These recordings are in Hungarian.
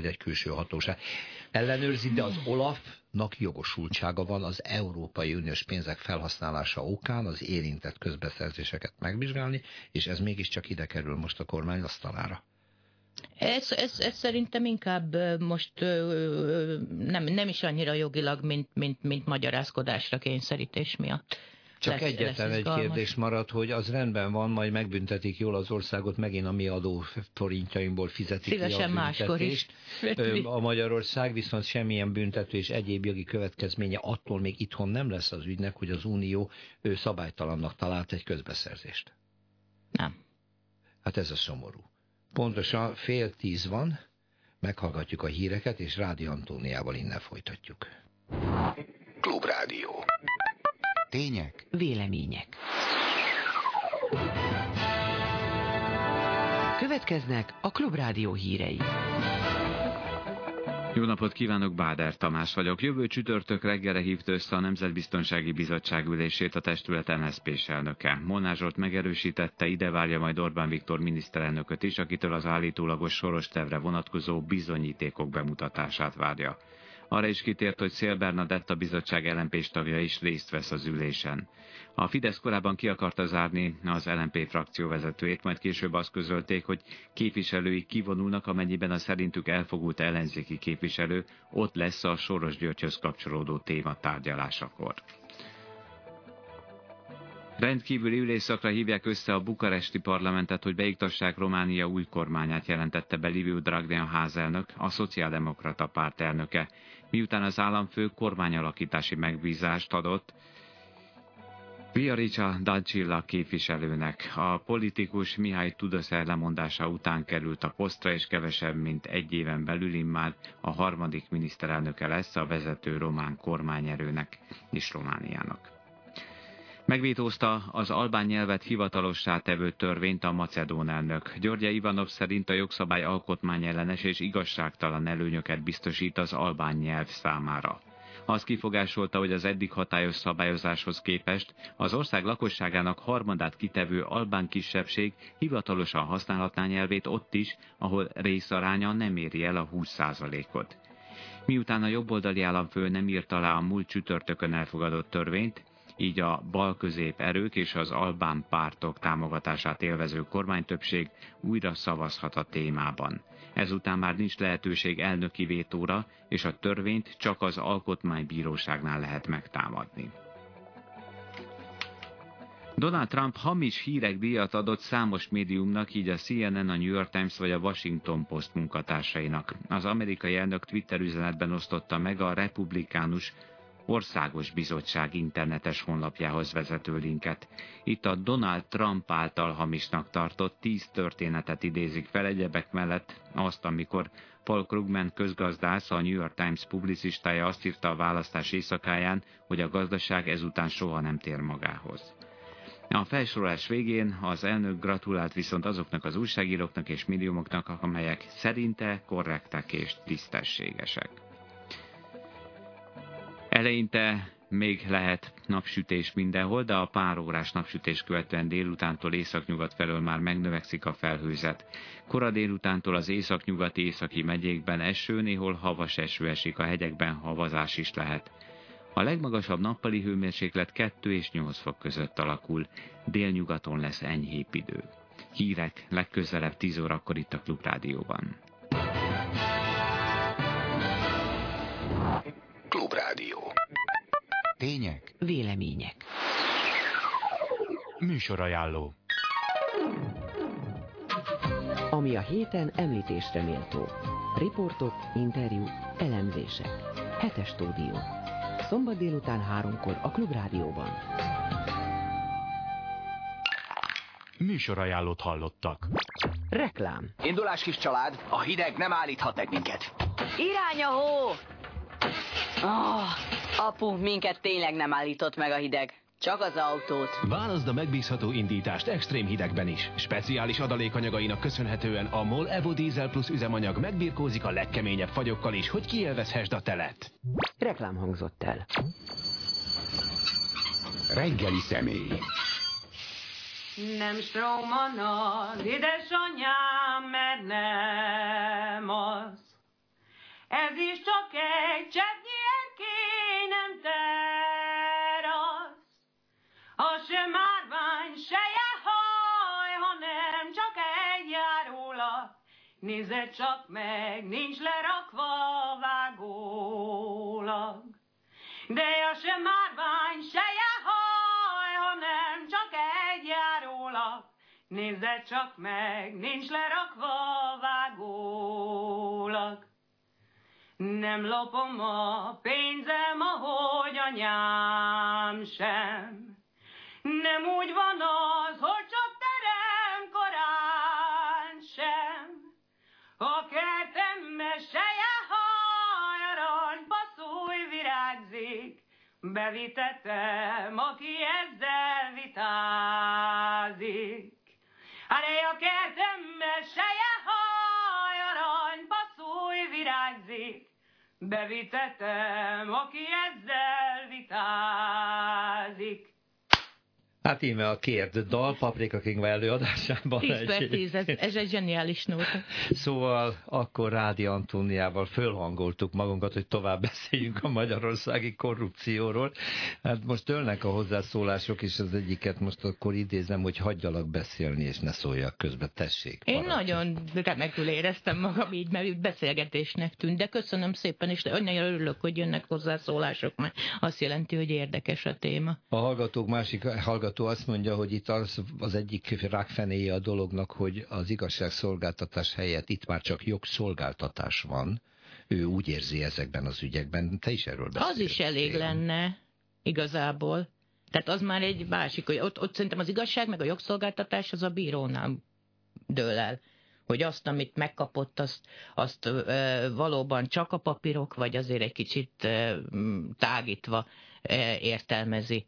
hogy egy külső hatóság ellenőrzi, de az Olafnak jogosultsága van az Európai Uniós pénzek felhasználása okán az érintett közbeszerzéseket megvizsgálni, és ez mégiscsak ide kerül most a kormány asztalára. Ez, ez, ez szerintem inkább most nem, nem is annyira jogilag, mint, mint, mint magyarázkodásra kényszerítés miatt. Csak lesz, egyetlen lesz egy kérdés marad, hogy az rendben van, majd megbüntetik jól az országot, megint a mi adó forintjainkból fizetik Szívesen ki a máskor is. A Magyarország viszont semmilyen büntető és egyéb jogi következménye attól még itthon nem lesz az ügynek, hogy az Unió ő szabálytalannak talált egy közbeszerzést. Nem. Hát ez a szomorú. Pontosan fél tíz van, meghallgatjuk a híreket, és Rádi Antóniával innen folytatjuk. Klubrádió. Tények. Vélemények. Következnek a Klubrádió hírei. Jó napot kívánok, Báder Tamás vagyok. Jövő csütörtök reggelre hívta össze a Nemzetbiztonsági Bizottság ülését a testület NSZP-s elnöke. Molnár Zsolt megerősítette, ide várja majd Orbán Viktor miniszterelnököt is, akitől az állítólagos soros tervre vonatkozó bizonyítékok bemutatását várja. Arra is kitért, hogy Szél Bernadett a bizottság lmp tagja is részt vesz az ülésen. A Fidesz korábban ki akarta zárni az LNP frakció vezetőjét, majd később azt közölték, hogy képviselői kivonulnak, amennyiben a szerintük elfogult ellenzéki képviselő ott lesz a Soros Györgyhöz kapcsolódó téma tárgyalásakor. Rendkívüli ülésszakra hívják össze a bukaresti parlamentet, hogy beiktassák Románia új kormányát, jelentette be Liviu Dragnea házelnök, a szociáldemokrata párt elnöke, miután az államfő kormányalakítási megbízást adott Viaricsa Dancilla képviselőnek. A politikus Mihály Tudoszer lemondása után került a posztra, és kevesebb, mint egy éven belül immár a harmadik miniszterelnöke lesz a vezető román kormányerőnek és Romániának. Megvétózta az albán nyelvet hivatalossá tevő törvényt a macedón elnök. Györgye Ivanov szerint a jogszabály alkotmányellenes és igazságtalan előnyöket biztosít az albán nyelv számára. Az kifogásolta, hogy az eddig hatályos szabályozáshoz képest az ország lakosságának harmadát kitevő albán kisebbség hivatalosan használhatná nyelvét ott is, ahol részaránya nem éri el a 20%-ot. Miután a jobboldali államfő nem írta alá a múlt csütörtökön elfogadott törvényt, így a balközép erők és az albán pártok támogatását élvező kormánytöbbség újra szavazhat a témában. Ezután már nincs lehetőség elnöki vétóra, és a törvényt csak az alkotmánybíróságnál lehet megtámadni. Donald Trump hamis hírek díjat adott számos médiumnak, így a CNN, a New York Times vagy a Washington Post munkatársainak. Az amerikai elnök Twitter üzenetben osztotta meg a republikánus Országos Bizottság internetes honlapjához vezető linket. Itt a Donald Trump által hamisnak tartott tíz történetet idézik fel egyebek mellett azt, amikor Paul Krugman közgazdász, a New York Times publicistája azt írta a választás éjszakáján, hogy a gazdaság ezután soha nem tér magához. A felsorolás végén az elnök gratulált viszont azoknak az újságíróknak és médiumoknak, amelyek szerinte korrektek és tisztességesek. Eleinte még lehet napsütés mindenhol, de a pár órás napsütés követően délutántól északnyugat felől már megnövekszik a felhőzet. Kora délutántól az északnyugati északi megyékben eső, néhol havas eső esik, a hegyekben havazás is lehet. A legmagasabb nappali hőmérséklet 2 és 8 fok között alakul, délnyugaton lesz enyhébb idő. Hírek legközelebb 10 órakor itt a Klubrádióban. Tények. Vélemények. Műsorajánló. Ami a héten említésre méltó. Riportok, interjú, elemzések. Hetes stúdió. Szombat délután háromkor a Klubrádióban. Műsorajánlót hallottak. Reklám. Indulás kis család, a hideg nem állíthat meg minket. Irány a hó! Oh, apu, minket tényleg nem állított meg a hideg. Csak az autót. Válaszd a megbízható indítást extrém hidegben is. Speciális adalékanyagainak köszönhetően a MOL Evo Diesel Plus üzemanyag megbirkózik a legkeményebb fagyokkal is, hogy kielvezhessd a telet. Reklám hangzott el. Reggeli személy. Nem stróman az édesanyám, mert nem az. ez is csak egy cseppnyi se márvány, se haj, hanem csak egy járóla. Nézze csak meg, nincs lerakva vágólag. De a se márvány, se haj, hanem csak egy járóla. Nézze csak meg, nincs lerakva vágólag. Nem lopom a pénzem, ahogy anyám sem. Nem úgy van az, hogy csak terem korán sem. A kertembe seje haj, arany passzúj virágzik, bevitetem, aki ezzel vitázik. Hát a kertembe seje haj, arany passzúj virágzik, bevitetem, aki ezzel vitázik. Hát íme a kért dal Paprika King előadásában. 10 per 10, ez, ez egy zseniális nóta. Szóval akkor Rádi Antóniával fölhangoltuk magunkat, hogy tovább beszéljünk a magyarországi korrupcióról. Hát most ölnek a hozzászólások, és az egyiket most akkor idézem, hogy hagyjalak beszélni, és ne szóljak közbe, tessék. Én nagyon remekül éreztem magam így, mert beszélgetésnek tűnt, de köszönöm szépen, és nagyon örülök, hogy jönnek hozzászólások, mert azt jelenti, hogy érdekes a téma. A hallgatók másik hallgatók hallgató azt mondja, hogy itt az, az egyik rákfenéje a dolognak, hogy az igazságszolgáltatás helyett itt már csak jogszolgáltatás van. Ő úgy érzi ezekben az ügyekben. Te is erről beszélsz. Az is elég lenne, igazából. Tehát az már egy másik, hogy ott, ott szerintem az igazság meg a jogszolgáltatás az a bírónál dől el hogy azt, amit megkapott, azt, azt ö, valóban csak a papírok, vagy azért egy kicsit ö, tágítva ö, értelmezi.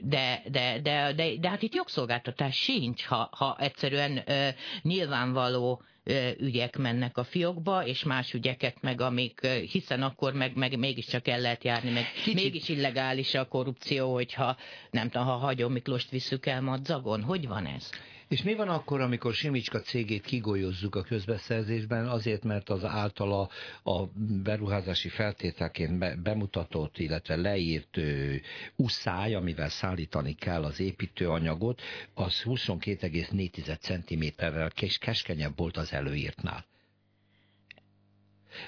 De, de, de, de, de hát itt jogszolgáltatás sincs, ha, ha egyszerűen ö, nyilvánvaló ö, ügyek mennek a fiókba, és más ügyeket meg, amik, ö, hiszen akkor meg, meg mégiscsak el lehet járni, meg Kicsit. mégis illegális a korrupció, hogyha nem tudom, ha Hagyó Miklóst visszük el madzagon. Hogy van ez? És mi van akkor, amikor Simicska cégét kigolyozzuk a közbeszerzésben, azért, mert az általa a beruházási feltételként be, bemutatott, illetve leírt ö, uszály, amivel szállítani kell az építőanyagot, az 22,4 cm-rel keskenyebb volt az előírtnál.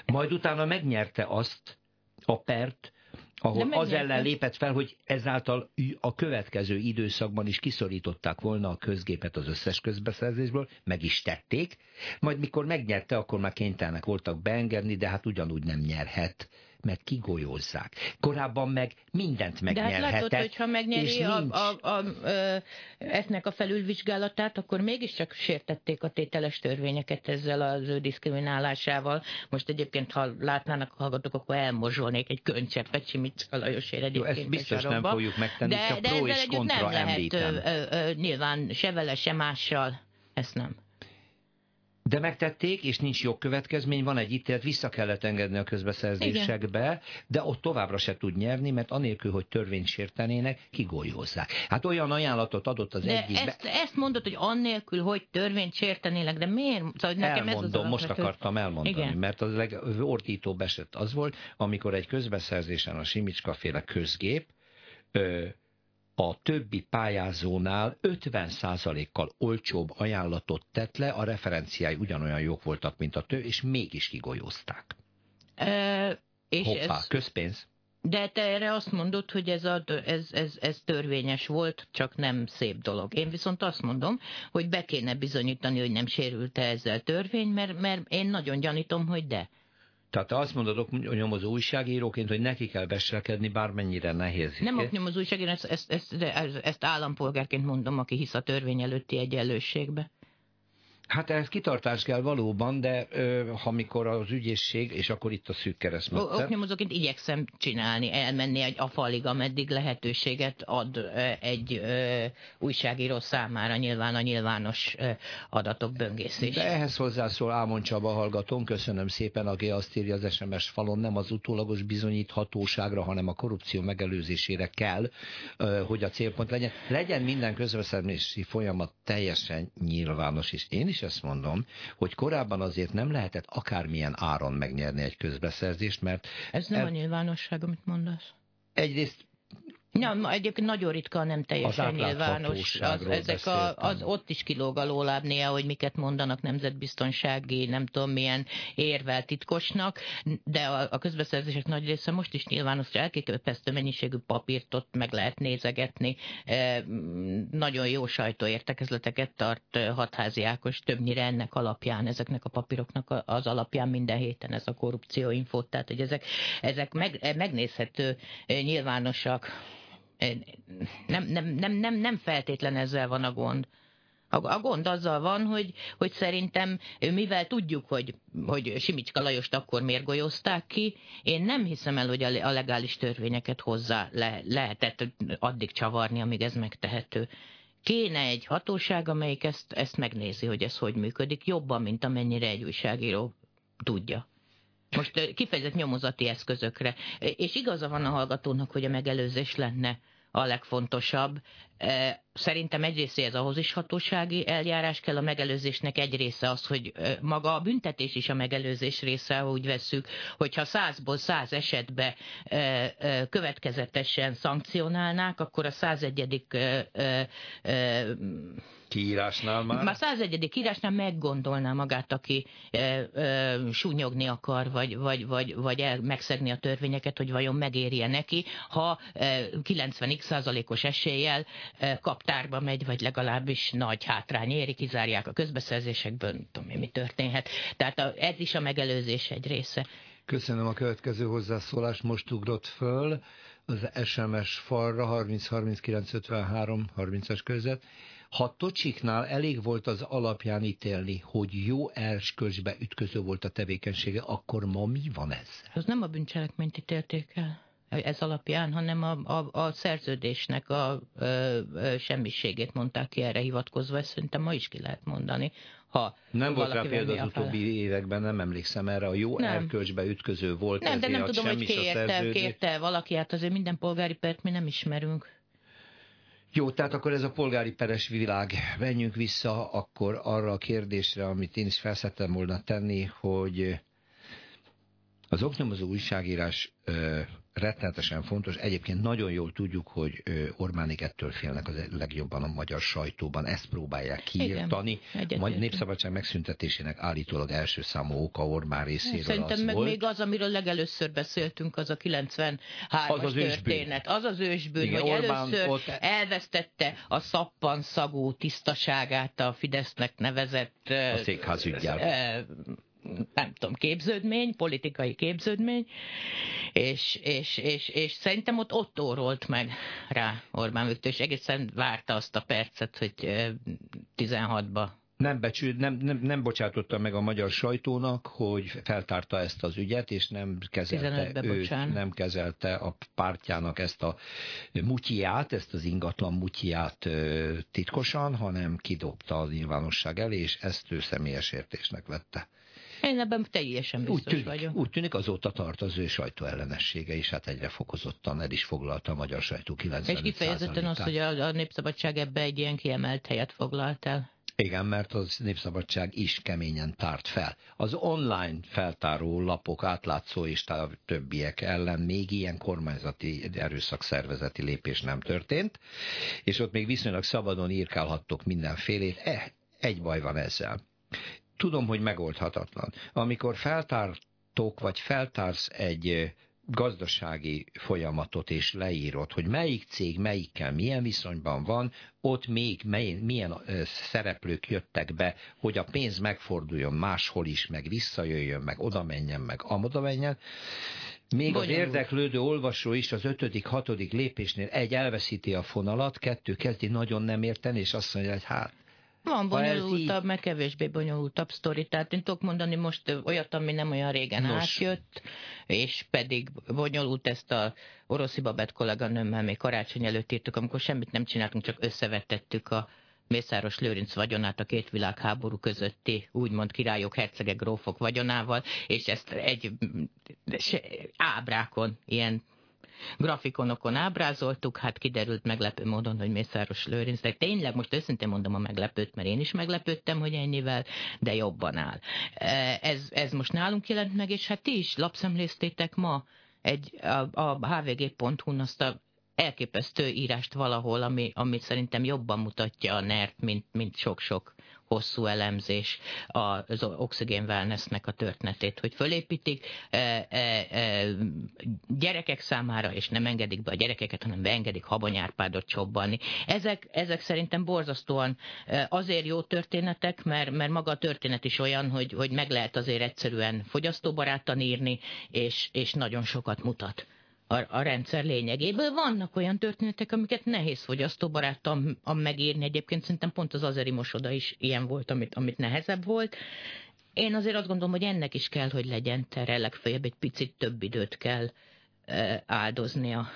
Majd utána megnyerte azt a pert, ahol az ellen lépett fel, hogy ezáltal a következő időszakban is kiszorították volna a közgépet az összes közbeszerzésből, meg is tették, majd mikor megnyerte, akkor már kénytelenek voltak beengedni, de hát ugyanúgy nem nyerhet mert kigolyózzák. Korábban meg mindent megnyerhetett. De hát látod, hogyha megnyeri a, a, a, a, eznek a felülvizsgálatát, akkor mégiscsak sértették a tételes törvényeket ezzel az ő diszkriminálásával. Most egyébként, ha látnának a hallgatók, akkor elmozsolnék egy könycseppet Simicska Lajosért egyébként. Jó, ezt biztos nem fogjuk megtenni, de, csak de pro és kontra nem lehet ö, ö, ö, nyilván se vele, se mással. Ezt nem. De megtették, és nincs jogkövetkezmény, van egy ítélet, vissza kellett engedni a közbeszerzésekbe, Igen. de ott továbbra se tud nyerni, mert anélkül, hogy törvényt sértenének, kigolyózzák. Hát olyan ajánlatot adott az de egyik... Ezt, ezt mondod, hogy annélkül, hogy törvényt sértenének, de miért? Szóval nekem Elmondom, ez az most akartam elmondani, Igen. mert az legordítóbb eset az volt, amikor egy közbeszerzésen a Simicska féle közgép ö, a többi pályázónál 50%-kal olcsóbb ajánlatot tett le, a referenciái ugyanolyan jók voltak, mint a tő, és mégis kigolyózták. E, és Hoppá, ez... közpénz. De te erre azt mondod, hogy ez, a, ez, ez, ez törvényes volt, csak nem szép dolog. Én viszont azt mondom, hogy be kéne bizonyítani, hogy nem sérült-e ezzel törvény, mert, mert én nagyon gyanítom, hogy de. Tehát te azt mondod nyomozó újságíróként, hogy neki kell beselkedni, bármennyire nehéz. Nem nyomozó újságíró, ezt, ezt, ezt, ezt állampolgárként mondom, aki hisz a törvény előtti egyenlőségbe. Hát ehhez kitartás kell valóban, de ö, ha mikor az ügyészség, és akkor itt a szűk keresztmetszet. Oknyomozóként igyekszem csinálni, elmenni egy afalig, ameddig lehetőséget ad ö, egy ö, újságíró számára nyilván a nyilvános ö, adatok böngészés. De ehhez hozzászól Ámon Csaba hallgatón, köszönöm szépen, aki azt írja az SMS falon, nem az utólagos bizonyíthatóságra, hanem a korrupció megelőzésére kell, ö, hogy a célpont legyen. Legyen minden közbeszerzési folyamat teljesen nyilvános, és én is is ezt mondom, hogy korábban azért nem lehetett akármilyen áron megnyerni egy közbeszerzést, mert... Ez nem el... a nyilvánosság, amit mondasz. Egyrészt Ja, egyébként nagyon ritka, nem teljesen nyilvános. Az, ezek a, az ott is kilóg a lóláb néha, hogy miket mondanak nemzetbiztonsági, nem tudom milyen érvel titkosnak, de a, a közbeszerzések nagy része most is nyilvános, elképesztő mennyiségű papírt ott meg lehet nézegetni. E, nagyon jó sajtóértekezleteket tart hatházi Ákos, többnyire ennek alapján, ezeknek a papíroknak az alapján minden héten ez a korrupcióinfót, tehát hogy ezek, ezek meg, megnézhető nyilvánosak nem, nem, nem, nem, nem feltétlen ezzel van a gond. A, gond azzal van, hogy, hogy szerintem, mivel tudjuk, hogy, hogy Simicska Lajost akkor mérgolyozták ki, én nem hiszem el, hogy a legális törvényeket hozzá le, lehetett addig csavarni, amíg ez megtehető. Kéne egy hatóság, amelyik ezt, ezt megnézi, hogy ez hogy működik, jobban, mint amennyire egy újságíró tudja. Most kifejezett nyomozati eszközökre. És igaza van a hallgatónak, hogy a megelőzés lenne a legfontosabb. Szerintem egyrészt ez ahhoz is hatósági eljárás kell, a megelőzésnek egy része az, hogy maga a büntetés is a megelőzés része, úgy vesszük, hogyha százból száz esetbe következetesen szankcionálnák, akkor a százegyedik kiírásnál már? Már 101. kiírásnál meggondolná magát, aki e, e, súnyogni akar, vagy, vagy, vagy, vagy el, megszegni a törvényeket, hogy vajon megérje neki, ha e, 90x százalékos eséllyel kaptárba megy, vagy legalábbis nagy hátrány éri, kizárják a közbeszerzésekből, nem tudom mi történhet. Tehát a, ez is a megelőzés egy része. Köszönöm a következő hozzászólást, most ugrott föl az SMS falra 30 39 53 30-as között. Ha Tocsiknál elég volt az alapján ítélni, hogy jó erskölcsbe ütköző volt a tevékenysége, akkor ma mi van ez? Az nem a bűncselekményt ítélték el ez alapján, hanem a, a, a szerződésnek a ö, ö, semmiségét mondták ki erre hivatkozva, ezt szerintem ma is ki lehet mondani. Ha nem volt rá példa az utóbbi években, nem emlékszem erre, a jó nem. erkölcsbe ütköző volt. Nem, de nem tudom, hogy kérte, kérte valaki, hát azért minden polgári pert mi nem ismerünk. Jó, tehát akkor ez a polgári peres világ. Menjünk vissza akkor arra a kérdésre, amit én is felszettem volna tenni, hogy az oknyomozó újságírás rettenetesen fontos. Egyébként nagyon jól tudjuk, hogy Orbánik ettől félnek az legjobban a magyar sajtóban. Ezt próbálják kiírtani. A népszabadság megszüntetésének állítólag első számú oka Orbán részéről Szerintem az meg volt. még az, amiről legelőször beszéltünk, az a 93-as az az történet. Az az ősbűn, Igen, hogy Orbán először ott... elvesztette a szappan szagú tisztaságát a Fidesznek nevezett a székházügyjel nem tudom, képződmény, politikai képződmény, és, és, és, és szerintem ott ott órolt meg rá Orbán Viktor, és egészen várta azt a percet, hogy 16-ba nem, becsül, nem, nem, nem bocsátotta meg a magyar sajtónak, hogy feltárta ezt az ügyet, és nem kezelte, őt, nem kezelte a pártjának ezt a mutyiát, ezt az ingatlan mutyiát titkosan, hanem kidobta a nyilvánosság elé, és ezt ő személyes értésnek vette. Én ebben teljesen biztos úgy tűnik, vagyok. Úgy tűnik azóta tart az ő sajtóellenessége, és hát egyre fokozottan el is foglalta a magyar sajtó 90 És kifejezetten az, hogy a, a Népszabadság ebbe egy ilyen kiemelt helyet foglalt el. Igen, mert az Népszabadság is keményen tárt fel. Az online feltáró lapok, átlátszó és többiek ellen még ilyen kormányzati erőszak szervezeti lépés nem történt, és ott még viszonylag szabadon írkálhattok mindenfélét. Eh, egy baj van ezzel tudom, hogy megoldhatatlan. Amikor feltártok, vagy feltársz egy gazdasági folyamatot és leírod, hogy melyik cég melyikkel milyen viszonyban van, ott még mely, milyen szereplők jöttek be, hogy a pénz megforduljon máshol is, meg visszajöjjön, meg oda menjen, meg amoda menjen. Még Bonyolult. az érdeklődő olvasó is az ötödik, hatodik lépésnél egy elveszíti a fonalat, kettő kezdi nagyon nem érteni, és azt mondja, hogy hát van bonyolultabb, meg kevésbé bonyolultabb sztori. Tehát én tudok mondani most olyat, ami nem olyan régen Nos. átjött, és pedig bonyolult ezt a oroszi babett kolléganőmmel még karácsony előtt írtuk, amikor semmit nem csináltunk, csak összevetettük a Mészáros Lőrinc vagyonát a két világháború közötti úgymond királyok, hercegek, grófok vagyonával, és ezt egy ábrákon, ilyen grafikonokon ábrázoltuk, hát kiderült meglepő módon, hogy Mészáros Lőrinc, de tényleg most őszintén mondom a meglepőt, mert én is meglepődtem, hogy ennyivel, de jobban áll. Ez, ez most nálunk jelent meg, és hát ti is lapszemléztétek ma egy, a, a hvg.hu-n azt a elképesztő írást valahol, ami, ami szerintem jobban mutatja a NERT, mint, mint sok-sok hosszú elemzés az Oxygen Wellnessnek a történetét, hogy fölépítik e, e, e, gyerekek számára, és nem engedik be a gyerekeket, hanem beengedik habonyárpádot csobbalni. Ezek, ezek szerintem borzasztóan azért jó történetek, mert, mert maga a történet is olyan, hogy, hogy meg lehet azért egyszerűen fogyasztóbarátan írni, és, és nagyon sokat mutat a, a rendszer lényegéből. Vannak olyan történetek, amiket nehéz fogyasztóbarátan megírni. Egyébként szerintem pont az azeri mosoda is ilyen volt, amit, amit nehezebb volt. Én azért azt gondolom, hogy ennek is kell, hogy legyen tere, legfeljebb egy picit több időt kell áldoznia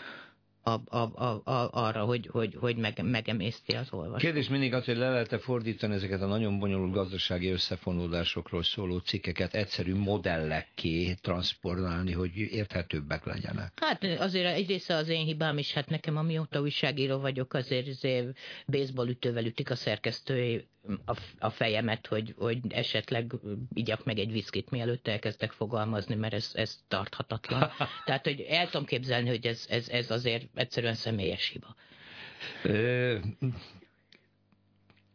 a, a, a, a, arra, hogy, hogy, hogy meg, megemészti az olvasó. Kérdés mindig az, hogy le lehet-e fordítani ezeket a nagyon bonyolult gazdasági összefonódásokról szóló cikkeket egyszerű modellekké transportálni, hogy érthetőbbek legyenek. Hát azért egy része az én hibám is, hát nekem amióta újságíró vagyok, azért, azért baseball ütővel ütik a szerkesztői a, a fejemet, hogy, hogy esetleg igyak meg egy viszkit, mielőtt elkezdek fogalmazni, mert ez, ez tarthatatlan. Tehát, hogy el tudom képzelni, hogy ez, ez, ez azért egyszerűen személyes hiba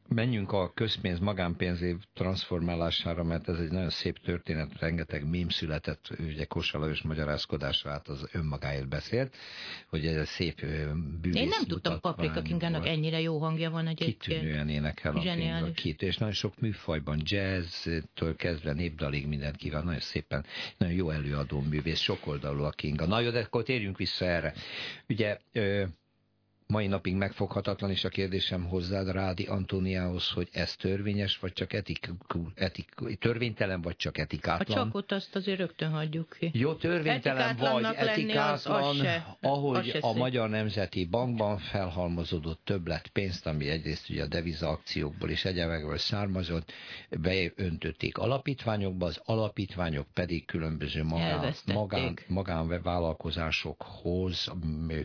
menjünk a közpénz magánpénzé transformálására, mert ez egy nagyon szép történet, rengeteg mém született, ugye Kósa Lajos magyarázkodásra át az önmagáért beszélt, hogy ez szép bűvész Én nem tudtam Paprika Kingának ennyire jó hangja van egyébként. Kitűnően énekel a két, és nagyon sok műfajban, jazz-től kezdve népdalig mindent kíván, nagyon szépen, nagyon jó előadó művész, sokoldalú a Kinga. Na jó, de akkor térjünk vissza erre. Ugye mai napig megfoghatatlan, és a kérdésem hozzád, Rádi Antóniához, hogy ez törvényes, vagy csak etik, etik, törvénytelen, vagy csak etikátlan? A csakot azt azért rögtön hagyjuk ki. Jó, törvénytelen vagy etikátlan, az, az se, ahogy az a Magyar Nemzeti Bankban felhalmozódott többlet pénzt, ami egyrészt ugye a deviza akciókból és egyebekből származott, beöntötték alapítványokba, az alapítványok pedig különböző magán, magán, magánvállalkozásokhoz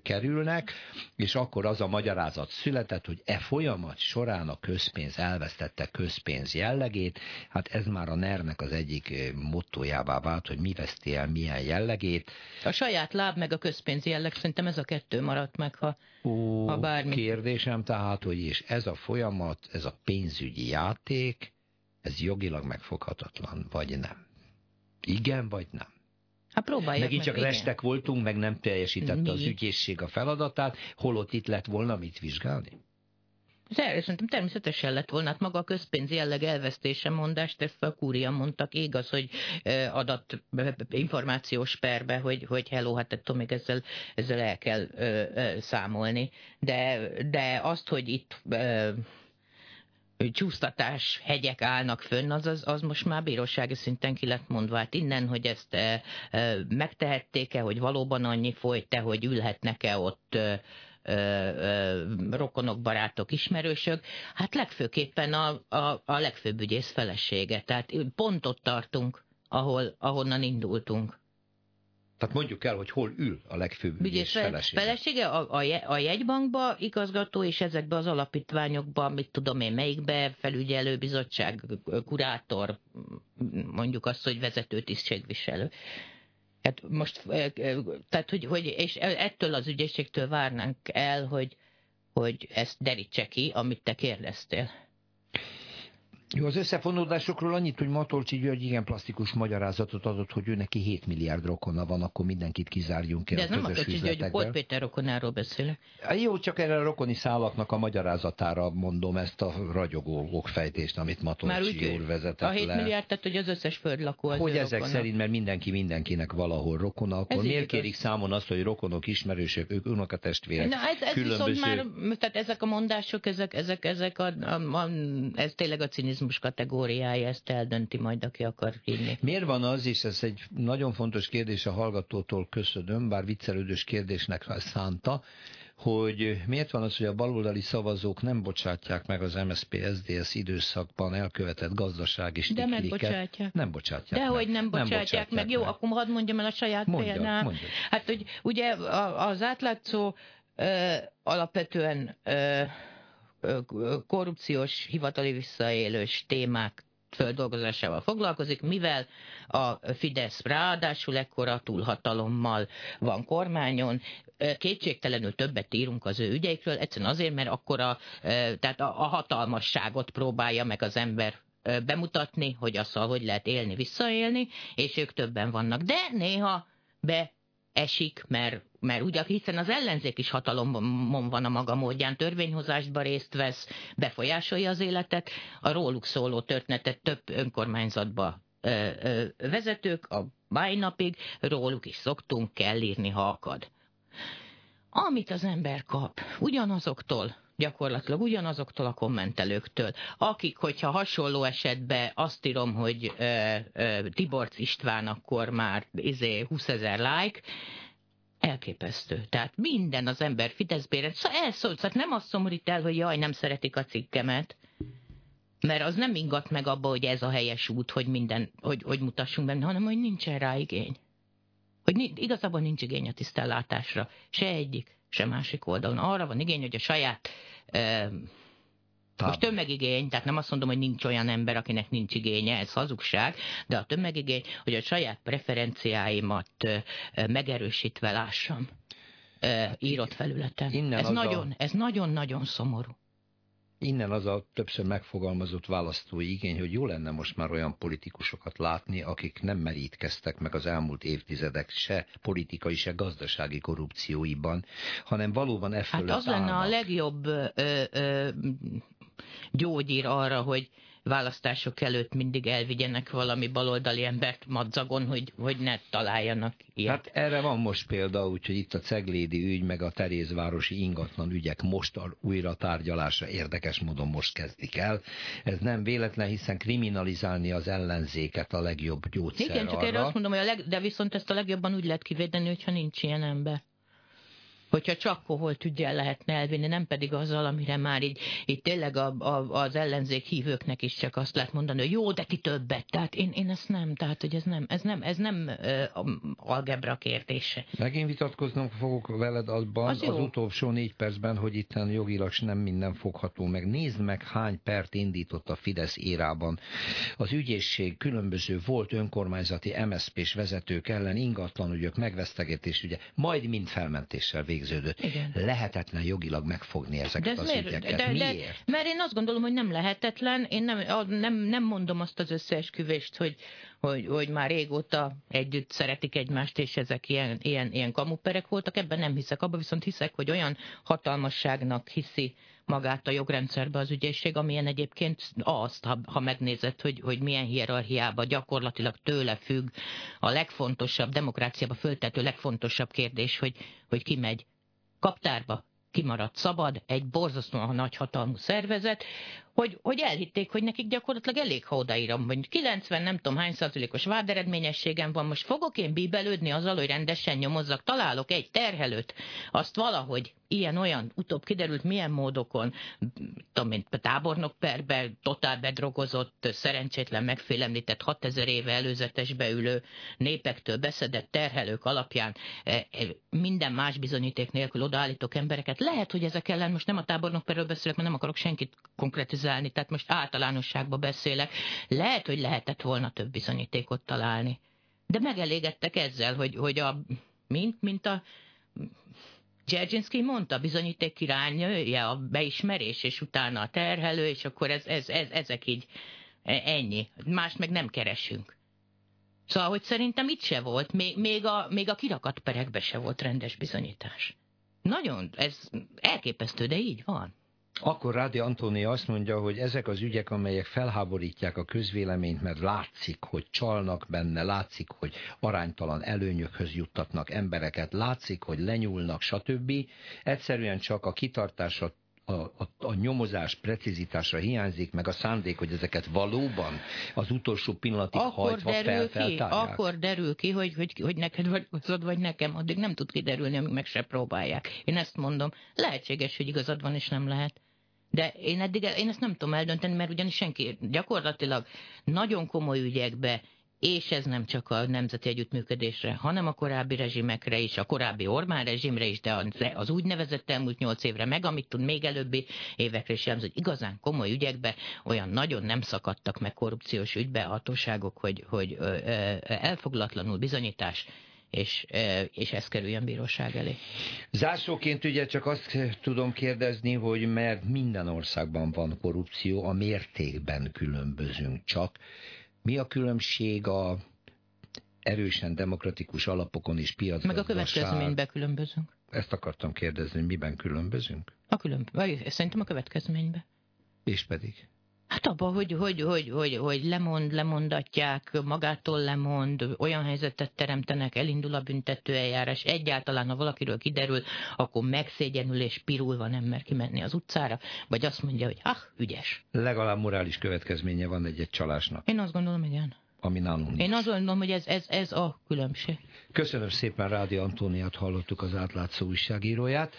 kerülnek, és akkor akkor az a magyarázat született, hogy e folyamat során a közpénz elvesztette közpénz jellegét, hát ez már a NER-nek az egyik eh, mottójává vált, hogy mi veszti el milyen jellegét. A saját láb meg a közpénz jelleg, szerintem ez a kettő maradt meg, ha, Ó, ha bármi. Kérdésem tehát, hogy és ez a folyamat, ez a pénzügyi játék, ez jogilag megfoghatatlan, vagy nem? Igen, vagy nem? Hát próbáljuk Megint csak meg, restek igen. voltunk, meg nem teljesítette Mi? az ügyészség a feladatát, holott itt lett volna mit vizsgálni? Szerintem természetesen lett volna, hát maga a közpénz jelleg elvesztése mondást, ezt a kúria mondtak, igaz, hogy adat információs perbe, hogy, hogy hello, hát tudom, még ezzel, ezzel el kell ö, ö, számolni. De, de azt, hogy itt ö, csúsztatás hegyek állnak fönn, az, az, az most már bírósági szinten ki lett mondva. Hát innen, hogy ezt e, e, megtehették-e, hogy valóban annyi folyt-e, hogy ülhetnek-e ott e, rokonok, barátok, ismerősök, hát legfőképpen a, a, a legfőbb ügyész felesége. Tehát pont ott tartunk, ahol, ahonnan indultunk. Tehát mondjuk el, hogy hol ül a legfőbb ügyész felesége. Felesége a, a, a jegybankba igazgató, és ezekbe az alapítványokba, mit tudom én, melyikbe felügyelőbizottság, kurátor, mondjuk azt, hogy vezető tisztségviselő. Hát most, tehát, hogy, hogy, és ettől az ügyészségtől várnánk el, hogy, hogy ezt derítse ki, amit te kérdeztél. Jó, az összefonódásokról annyit, hogy Matolcsi György igen plastikus magyarázatot adott, hogy ő neki 7 milliárd rokona van, akkor mindenkit kizárjunk ki De a közös Matolcsi György, Pol Péter rokonáról beszélek. Jó, csak erre a rokoni szálaknak a magyarázatára mondom ezt a ragyogó okfejtést, amit Matolcsi úr vezetett A 7 le. milliárd, tehát hogy az összes földlakó az Hogy ezek rokona. szerint, mert mindenki mindenkinek valahol rokona, akkor ez miért kérik számon azt, hogy rokonok, ismerősök, ők unokatestvérek, Na, ez, ez különböző... viszont már, tehát ezek a mondások, ezek, ezek, ezek a, a, a, ez tényleg a cinizmus autizmus kategóriája, ezt eldönti majd, aki akar hinni. Miért van az, és ez egy nagyon fontos kérdés a hallgatótól köszönöm, bár viccelődős kérdésnek szánta, hogy miért van az, hogy a baloldali szavazók nem bocsátják meg az MSZP-SZDSZ időszakban elkövetett gazdasági De megbocsátják. Nem bocsátják De meg. hogy nem bocsátják, nem bocsátják meg. meg. Jó, akkor hadd mondjam el a saját mondjad, példám. Mondjad. Hát, hogy ugye az átlátszó ö, alapvetően ö, korrupciós, hivatali visszaélős témák földolgozásával foglalkozik, mivel a Fidesz ráadásul ekkora túlhatalommal van kormányon, kétségtelenül többet írunk az ő ügyeikről, egyszerűen azért, mert akkor a, tehát a, a hatalmasságot próbálja meg az ember bemutatni, hogy azzal hogy lehet élni, visszaélni, és ők többen vannak. De néha be esik, mert, mert ugye, hiszen az ellenzék is hatalomban van a maga módján, törvényhozásba részt vesz, befolyásolja az életet, a róluk szóló történetet több önkormányzatba ö, ö, vezetők, a mai napig róluk is szoktunk, kell írni, ha akad. Amit az ember kap, ugyanazoktól, gyakorlatilag ugyanazoktól a kommentelőktől, akik, hogyha hasonló esetben azt írom, hogy ö, ö, Tiborc István, akkor már izé, 20 ezer like, elképesztő. Tehát minden az ember Fideszbére, szóval elszólt, szóval nem azt szomorít el, hogy jaj, nem szeretik a cikkemet, mert az nem ingat meg abba, hogy ez a helyes út, hogy minden, hogy, hogy mutassunk benne, hanem hogy nincsen rá igény. Hogy igazából nincs igény a tisztellátásra. Se egyik, se másik oldalon. Arra van igény, hogy a saját e, most tömegigény, tehát nem azt mondom, hogy nincs olyan ember, akinek nincs igénye, ez hazugság, de a tömegigény, hogy a saját preferenciáimat megerősítve lássam írott felületen. Innen ez nagyon, a... ez nagyon-nagyon szomorú. Innen az a többször megfogalmazott választói igény, hogy jó lenne most már olyan politikusokat látni, akik nem merítkeztek meg az elmúlt évtizedek se politikai, se gazdasági korrupcióiban, hanem valóban e Hát az lenne a legjobb ö, ö, gyógyír arra, hogy választások előtt mindig elvigyenek valami baloldali embert madzagon, hogy, hogy ne találjanak ilyet. Hát erre van most példa, úgyhogy itt a Ceglédi ügy, meg a Terézvárosi ingatlan ügyek most újra tárgyalása érdekes módon most kezdik el. Ez nem véletlen, hiszen kriminalizálni az ellenzéket a legjobb gyógyszer Igen, csak arra. erre azt mondom, hogy a leg, de viszont ezt a legjobban úgy lehet kivédeni, hogyha nincs ilyen ember hogyha csak koholt ügyel lehetne elvinni, nem pedig azzal, amire már így, így tényleg a, a, az ellenzék hívőknek is csak azt lehet mondani, hogy jó, de ti többet. Tehát én, én ezt nem, tehát hogy ez nem, ez nem, ez nem uh, algebra kérdése. Megint vitatkoznom fogok veled abban az, az utolsó négy percben, hogy itt jogilag nem minden fogható meg. Nézd meg, hány pert indított a Fidesz érában. Az ügyészség különböző volt önkormányzati MSZP-s vezetők ellen ingatlanügyök megvesztegetés, ugye, majd mind felmentéssel végzett végződött. Igen. Lehetetlen jogilag megfogni ezeket de az miért? ügyeket. De, miért? De, mert én azt gondolom, hogy nem lehetetlen. Én nem, nem, nem mondom azt az összeesküvést, hogy, hogy, hogy már régóta együtt szeretik egymást, és ezek ilyen, ilyen, ilyen kamuperek voltak. Ebben nem hiszek. Abban viszont hiszek, hogy olyan hatalmasságnak hiszi magát a jogrendszerbe az ügyészség, amilyen egyébként azt, ha, ha megnézed, hogy, hogy milyen hierarchiába gyakorlatilag tőle függ a legfontosabb, demokráciába föltető legfontosabb kérdés, hogy, hogy ki megy kaptárba kimaradt szabad, egy borzasztóan nagyhatalmú szervezet, hogy, hogy elhitték, hogy nekik gyakorlatilag elég, ha odaírom, hogy 90 nem tudom hány százalékos váderedményességem van, most fogok én bíbelődni azzal, hogy rendesen nyomozzak, találok egy terhelőt, azt valahogy ilyen-olyan, utóbb kiderült milyen módokon, tudom, mint a tábornok perbe, totál bedrogozott, szerencsétlen megfélemlített 6000 éve előzetesbe ülő népektől beszedett terhelők alapján e, e, minden más bizonyíték nélkül odaállítok embereket. Lehet, hogy ezek ellen most nem a tábornok perről beszélek, mert nem akarok senkit konkretizálni, tehát most általánosságban beszélek. Lehet, hogy lehetett volna több bizonyítékot találni. De megelégedtek ezzel, hogy, hogy a, mint, mint a Dzerzsinszki mondta, bizonyíték királynője, a beismerés, és utána a terhelő, és akkor ez, ez, ez, ezek így e, ennyi. Mást meg nem keresünk. Szóval, hogy szerintem itt se volt, még, még, a, még a kirakat perekbe se volt rendes bizonyítás. Nagyon, ez elképesztő, de így van. Akkor Rádi Antónia azt mondja, hogy ezek az ügyek, amelyek felháborítják a közvéleményt, mert látszik, hogy csalnak benne, látszik, hogy aránytalan előnyökhöz juttatnak embereket, látszik, hogy lenyúlnak, stb. Egyszerűen csak a kitartásra a, a, a nyomozás precizitása hiányzik, meg a szándék, hogy ezeket valóban az utolsó pillanatig akkor hajtva derül ki, Akkor derül ki, hogy, hogy, hogy neked vagy igazad, vagy nekem. Addig nem tud kiderülni, amíg meg se próbálják. Én ezt mondom. Lehetséges, hogy igazad van, és nem lehet. De én eddig én ezt nem tudom eldönteni, mert ugyanis senki gyakorlatilag nagyon komoly ügyekbe és ez nem csak a nemzeti együttműködésre, hanem a korábbi rezsimekre is, a korábbi Orbán rezsimre is, de az úgynevezett elmúlt nyolc évre, meg amit tud még előbbi évekre is jelző, hogy igazán komoly ügyekbe olyan nagyon nem szakadtak meg korrupciós ügybe a hatóságok, hogy, hogy elfoglatlanul bizonyítás és, és ez kerüljön bíróság elé. Zárszóként ugye csak azt tudom kérdezni, hogy mert minden országban van korrupció, a mértékben különbözünk csak. Mi a különbség a erősen demokratikus alapokon is piacgazdaság? Meg a következményben különbözünk. Ezt akartam kérdezni, miben különbözünk? A különb... Szerintem a következményben. És pedig? Hát abban, hogy, hogy, hogy, hogy, hogy lemond, lemondatják, magától lemond, olyan helyzetet teremtenek, elindul a büntető eljárás. Egyáltalán, ha valakiről kiderül, akkor megszégyenül és pirulva nem mer kimenni az utcára, vagy azt mondja, hogy ah, ügyes. Legalább morális következménye van egy-egy csalásnak. Én azt gondolom, igen ami nálunk nincs. Én azt gondolom, hogy ez, ez, ez a különbség. Köszönöm szépen, Rádi Antóniát hallottuk az átlátszó újságíróját.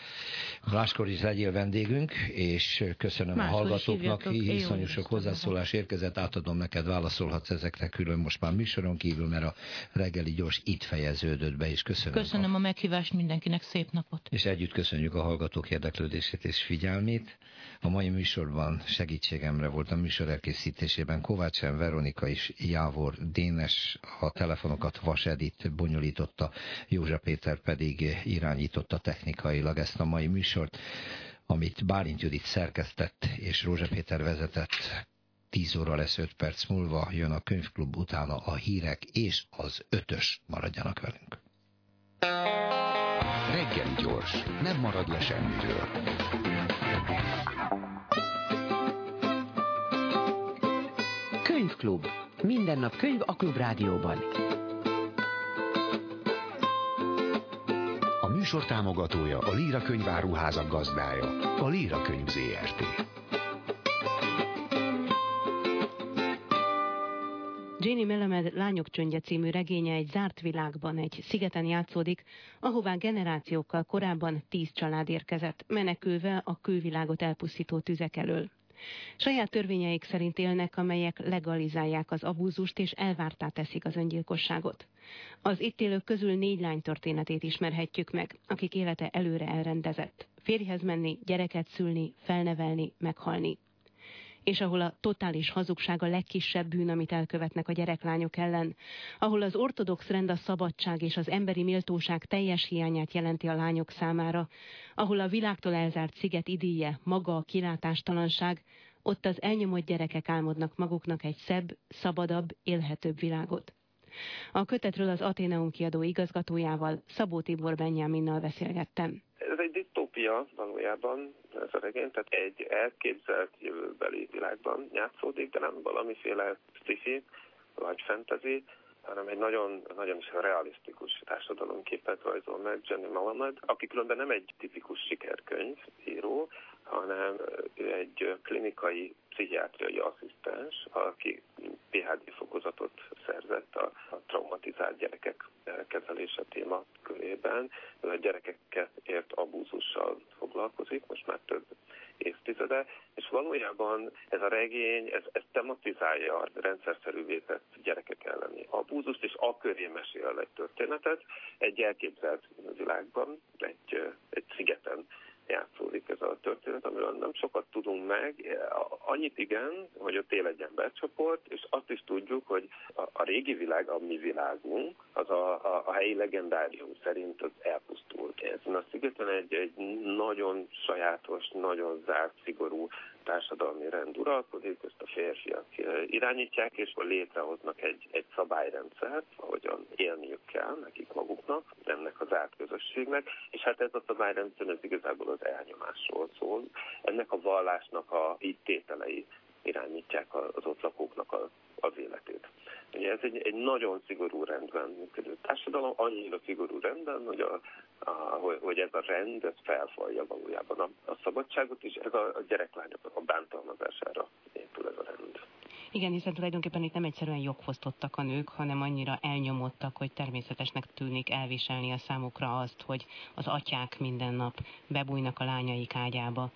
Máskor is legyél vendégünk, és köszönöm Máskor a hallgatóknak. Hiszonyú sok hozzászólás érkezett, átadom neked, válaszolhatsz ezekre külön most már műsoron kívül, mert a reggeli gyors itt fejeződött be, és köszönöm. Köszönöm a, a meghívást mindenkinek, szép napot. És együtt köszönjük a hallgatók érdeklődését és figyelmét. A mai műsorban segítségemre volt a műsor elkészítésében Kovács Veronika és Jávor Dénes, a telefonokat Vas Edith bonyolította, Józsa Péter pedig irányította technikailag ezt a mai műsort, amit Bálint Judit szerkesztett és Rózsa Péter vezetett. 10 óra lesz 5 perc múlva, jön a könyvklub, utána a hírek és az ötös. Maradjanak velünk. Reggeli gyors, nem marad le semmiről. Könyvklub. Minden nap könyv a Klubrádióban. A műsor támogatója a Líra könyváruházak gazdája, a Líra könyv ZRT. Jenny Melamed Lányok csöndje című regénye egy zárt világban, egy szigeten játszódik, ahová generációkkal korábban tíz család érkezett, menekülve a külvilágot elpusztító tüzek elől. Saját törvényeik szerint élnek, amelyek legalizálják az abúzust és elvártá teszik az öngyilkosságot. Az itt élők közül négy lány történetét ismerhetjük meg, akik élete előre elrendezett. Férjhez menni, gyereket szülni, felnevelni, meghalni és ahol a totális hazugság a legkisebb bűn, amit elkövetnek a gyereklányok ellen, ahol az ortodox rend a szabadság és az emberi méltóság teljes hiányát jelenti a lányok számára, ahol a világtól elzárt sziget idíje maga a kilátástalanság, ott az elnyomott gyerekek álmodnak maguknak egy szebb, szabadabb, élhetőbb világot. A kötetről az Ateneum kiadó igazgatójával, Szabó Tibor Benyáminnal beszélgettem. Ez egy disztópia valójában, ez a regény, tehát egy elképzelt jövőbeli világban játszódik, de nem valamiféle sci vagy fantasy, hanem egy nagyon, nagyon is realisztikus társadalomképet rajzol meg Jenny Malamed, aki különben nem egy tipikus sikerkönyv író, hanem ő egy klinikai pszichiátriai asszisztens, aki PHD fokozatot szerzett a, a traumatizált gyerekek kezelése téma körében. Ő a gyerekeket ért abúzussal foglalkozik, most már több évtizede, és valójában ez a regény, ez, ez tematizálja a rendszerszerűvé tett gyerekek elleni abúzust, és a köré mesél egy történetet egy elképzelt világban, egy, egy szigeten játszódik ez a történet, amiről nem sokat tudunk meg. Annyit igen, hogy ott él egy embercsoport, és azt is tudjuk, hogy a, régi világ, a mi világunk, az a, a, a helyi legendárium szerint az elpusztult. Ezen a szigeten egy, egy nagyon sajátos, nagyon zárt, szigorú társadalmi rend uralkodik, ezt a férfiak irányítják, és létrehoznak egy, egy szabályrendszert, ahogyan élniük kell nekik maguknak, ennek az zárt közösségnek, és hát ez a szabályrendszer ez igazából az elnyomásról szól. Ennek a vallásnak a így tételei irányítják az ott lakóknak az életét. Ez egy, egy nagyon szigorú rendben működő társadalom, annyira szigorú rendben, hogy, a, a, hogy ez a rend ez felfalja valójában a, a szabadságot, és ez a, a gyereklányok a bántalmazására épül ez a rend. Igen, hiszen tulajdonképpen itt nem egyszerűen jogfosztottak a nők, hanem annyira elnyomottak, hogy természetesnek tűnik elviselni a számukra azt, hogy az atyák minden nap bebújnak a lányaik ágyába.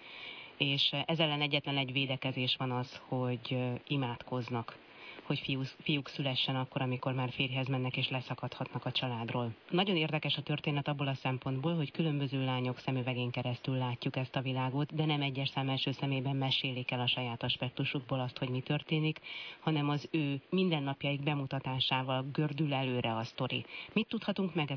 És ez ellen egyetlen egy védekezés van az, hogy imádkoznak hogy fiú, fiúk szülessen akkor, amikor már férjhez mennek és leszakadhatnak a családról. Nagyon érdekes a történet abból a szempontból, hogy különböző lányok szemüvegén keresztül látjuk ezt a világot, de nem egyes szám első szemében mesélik el a saját aspektusukból azt, hogy mi történik, hanem az ő mindennapjaik bemutatásával gördül előre a sztori. Mit tudhatunk meg ezek